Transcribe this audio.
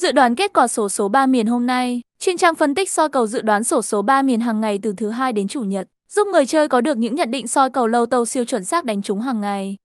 Dự đoán kết quả sổ số 3 miền hôm nay, chuyên trang phân tích soi cầu dự đoán sổ số 3 miền hàng ngày từ thứ hai đến chủ nhật, giúp người chơi có được những nhận định soi cầu lâu tâu siêu chuẩn xác đánh trúng hàng ngày.